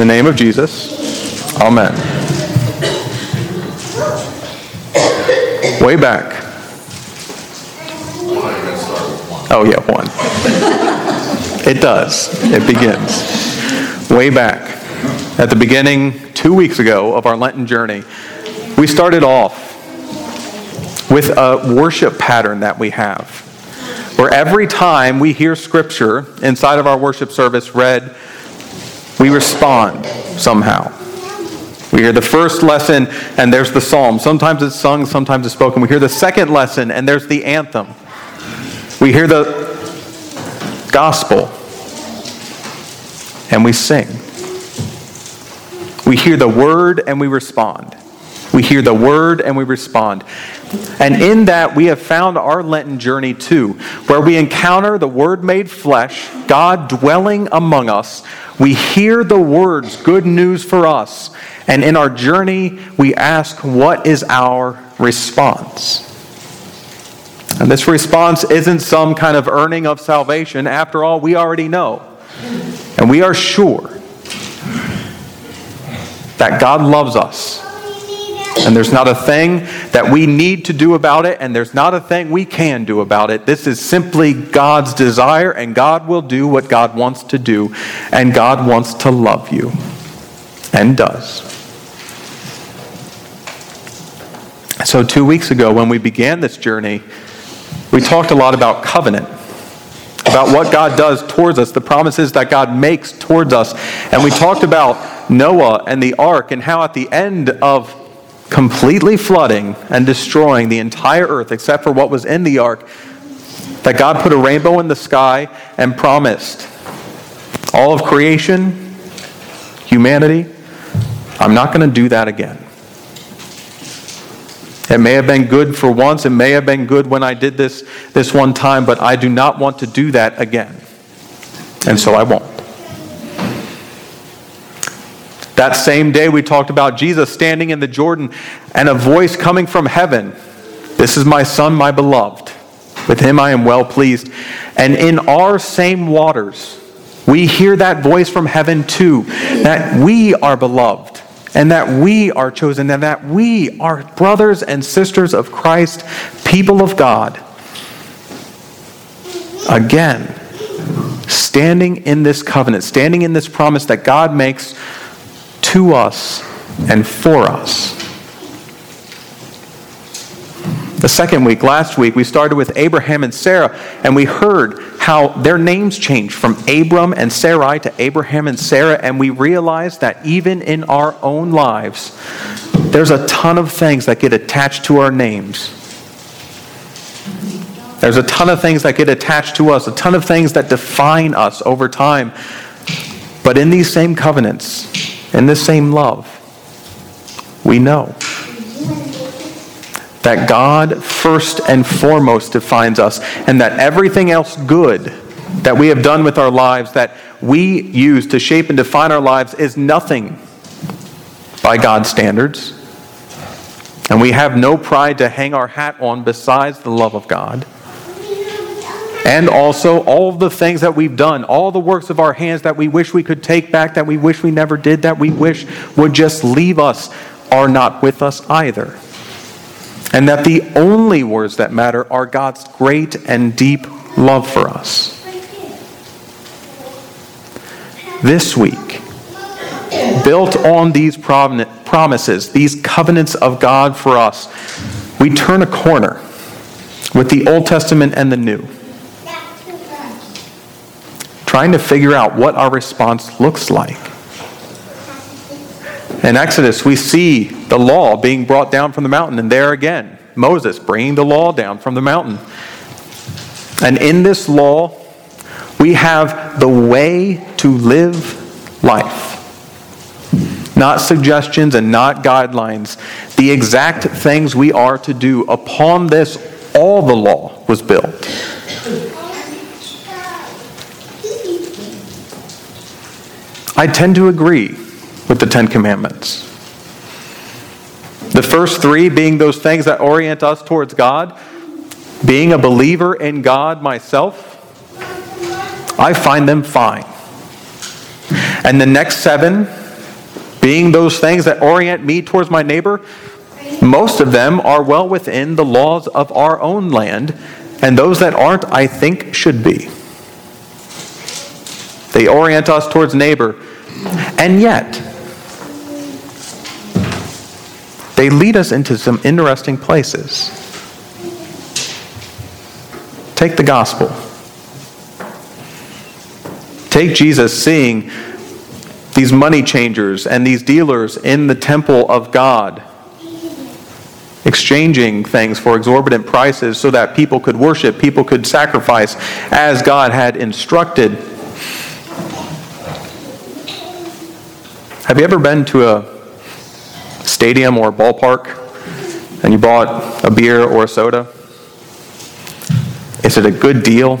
the name of Jesus, Amen. Way back. Oh, yeah, one. It does. It begins. Way back. At the beginning, two weeks ago, of our Lenten journey, we started off with a worship pattern that we have, where every time we hear scripture inside of our worship service read, we respond somehow. We hear the first lesson, and there's the psalm. Sometimes it's sung, sometimes it's spoken. We hear the second lesson, and there's the anthem. We hear the gospel, and we sing. We hear the word, and we respond. We hear the word, and we respond. And in that, we have found our Lenten journey too, where we encounter the Word made flesh, God dwelling among us. We hear the words, good news for us. And in our journey, we ask, what is our response? And this response isn't some kind of earning of salvation. After all, we already know. And we are sure that God loves us and there's not a thing that we need to do about it, and there's not a thing we can do about it. This is simply God's desire, and God will do what God wants to do, and God wants to love you, and does. So, two weeks ago, when we began this journey, we talked a lot about covenant about what God does towards us, the promises that God makes towards us. And we talked about Noah and the ark and how at the end of completely flooding and destroying the entire earth except for what was in the ark, that God put a rainbow in the sky and promised all of creation, humanity, I'm not going to do that again. It may have been good for once, it may have been good when I did this this one time, but I do not want to do that again. And so I won't. That same day, we talked about Jesus standing in the Jordan and a voice coming from heaven This is my Son, my beloved. With him I am well pleased. And in our same waters, we hear that voice from heaven too that we are beloved and that we are chosen and that we are brothers and sisters of Christ, people of God. Again, standing in this covenant, standing in this promise that God makes to us and for us. The second week, last week, we started with Abraham and Sarah, and we heard how their names changed from Abram and Sarai to Abraham and Sarah, and we realized that even in our own lives, there's a ton of things that get attached to our names. There's a ton of things that get attached to us, a ton of things that define us over time. But in these same covenants, in the same love, we know that God first and foremost defines us, and that everything else good that we have done with our lives, that we use to shape and define our lives, is nothing by God's standards. And we have no pride to hang our hat on besides the love of God. And also all the things that we've done, all the works of our hands that we wish we could take back, that we wish we never did, that we wish would just leave us, are not with us either. And that the only words that matter are God's great and deep love for us. This week, built on these promises, these covenants of God for us, we turn a corner with the Old Testament and the New trying to figure out what our response looks like. In Exodus, we see the law being brought down from the mountain, and there again, Moses bringing the law down from the mountain. And in this law, we have the way to live life. Not suggestions and not guidelines. The exact things we are to do. Upon this, all the law was built. I tend to agree with the Ten Commandments. The first three being those things that orient us towards God, being a believer in God myself, I find them fine. And the next seven being those things that orient me towards my neighbor, most of them are well within the laws of our own land, and those that aren't, I think, should be. They orient us towards neighbor, and yet, they lead us into some interesting places. Take the gospel. Take Jesus seeing these money changers and these dealers in the temple of God exchanging things for exorbitant prices so that people could worship, people could sacrifice as God had instructed. Have you ever been to a stadium or a ballpark and you bought a beer or a soda? Is it a good deal?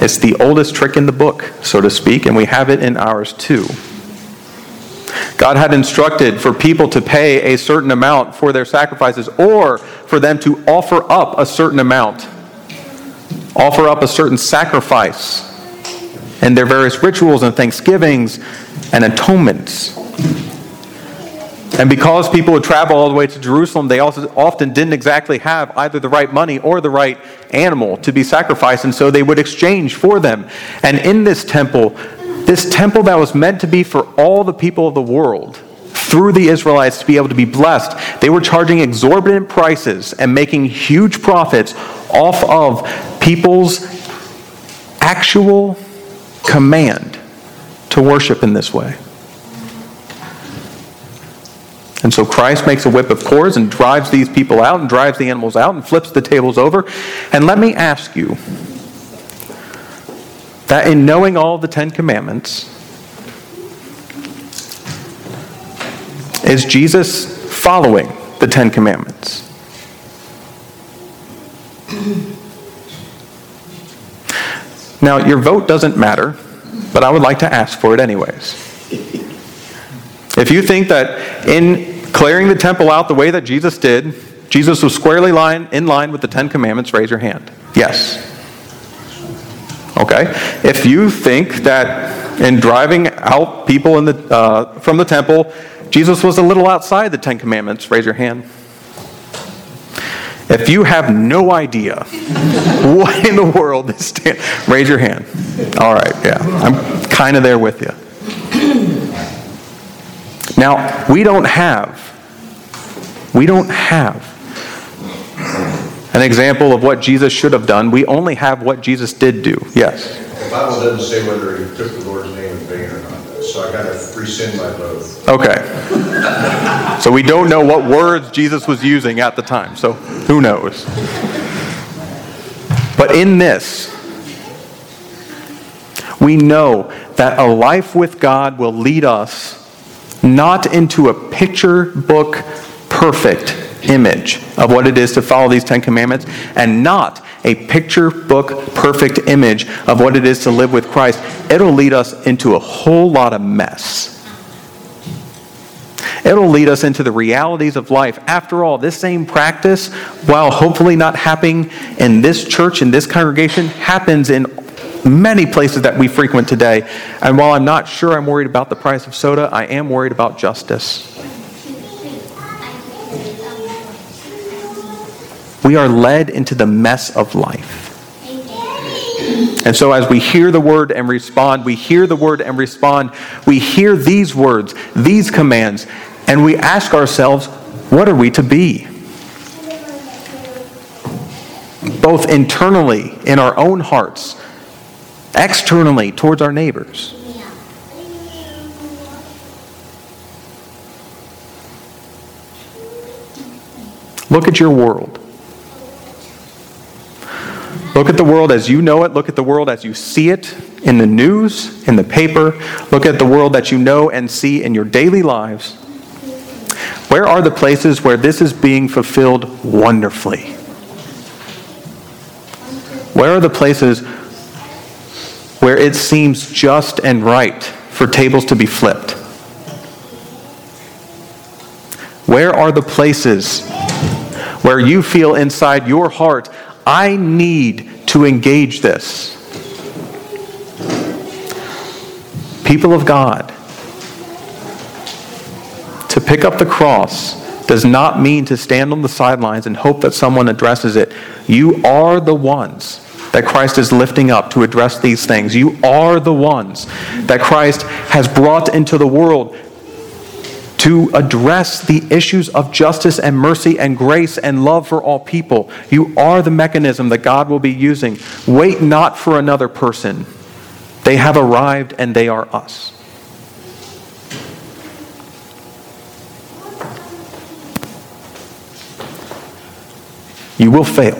it's the oldest trick in the book, so to speak, and we have it in ours too. God had instructed for people to pay a certain amount for their sacrifices or for them to offer up a certain amount, offer up a certain sacrifice and their various rituals and thanksgivings and atonements. And because people would travel all the way to Jerusalem, they also often didn't exactly have either the right money or the right animal to be sacrificed, and so they would exchange for them. And in this temple, this temple that was meant to be for all the people of the world, through the Israelites to be able to be blessed, they were charging exorbitant prices and making huge profits off of people's actual command to worship in this way. And so Christ makes a whip of cords and drives these people out and drives the animals out and flips the tables over. And let me ask you that in knowing all the Ten Commandments, is Jesus following the Ten Commandments? Now, your vote doesn't matter, but I would like to ask for it anyways. If you think that in clearing the temple out the way that Jesus did, Jesus was squarely line, in line with the Ten Commandments, raise your hand. Yes. Okay. If you think that in driving out people the, uh, from the temple, Jesus was a little outside the Ten Commandments, raise your hand. If you have no idea what in the world this stand, raise your hand. All right, yeah, I'm kind of there with you. Now, we don't have, we don't have an example of what Jesus should have done. We only have what Jesus did do. Yes? The Bible doesn't say whether he took the Lord's name in vain or not, so I got to rescind my vote. Okay. So we don't know what words Jesus was using at the time, so who knows? But in this, we know that a life with God will lead us not into a picture book perfect image of what it is to follow these Ten Commandments, and not a picture book perfect image of what it is to live with Christ. It'll lead us into a whole lot of mess. It'll lead us into the realities of life. After all, this same practice, while hopefully not happening in this church, in this congregation, happens in many places that we frequent today. And while I'm not sure I'm worried about the price of soda, I am worried about justice. We are led into the mess of life. And so, as we hear the word and respond, we hear the word and respond, we hear these words, these commands, and we ask ourselves, what are we to be? Both internally in our own hearts externally towards our neighbors. Look at your world. Look at the world as you know it. Look at the world as you see it in the news, in the paper. Look at the world that you know and see in your daily lives. Where are the places where this is being fulfilled wonderfully? Where are the places where it seems just and right for tables to be flipped? Where are the places where you feel inside your heart, I need to engage this? People of God, to pick up the cross does not mean to stand on the sidelines and hope that someone addresses it. You are the ones that Christ is lifting up to address these things. You are the ones that Christ has brought into the world to address the issues of justice and mercy and grace and love for all people. You are the mechanism that God will be using. Wait not for another person. They have arrived and they are us. You will fail.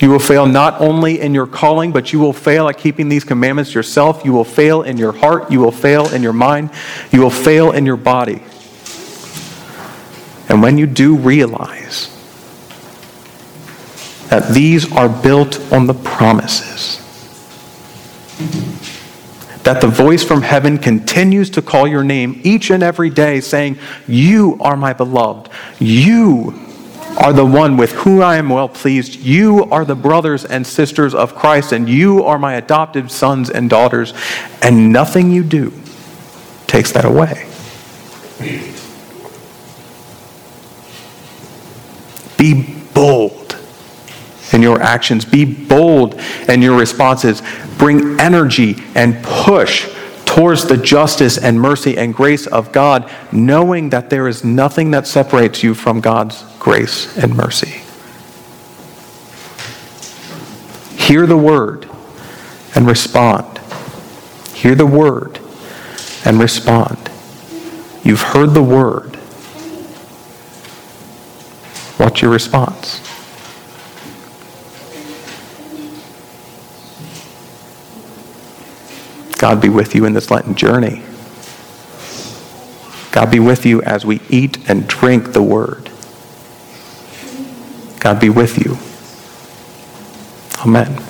You will fail not only in your calling, but you will fail at keeping these commandments yourself. You will fail in your heart. You will fail in your mind. You will fail in your body. And when you do realize that these are built on the promises, that the voice from heaven continues to call your name each and every day, saying, You are my beloved. You are the one with whom I am well pleased. You are the brothers and sisters of Christ, and you are my adopted sons and daughters, and nothing you do takes that away. Be bold in your actions, be bold in your responses. Bring energy and push towards the justice and mercy and grace of God, knowing that there is nothing that separates you from God's grace and mercy. Hear the word and respond. Hear the word and respond. You've heard the word. What's your response? God be with you in this Lenten journey. God be with you as we eat and drink the word. God be with you. Amen.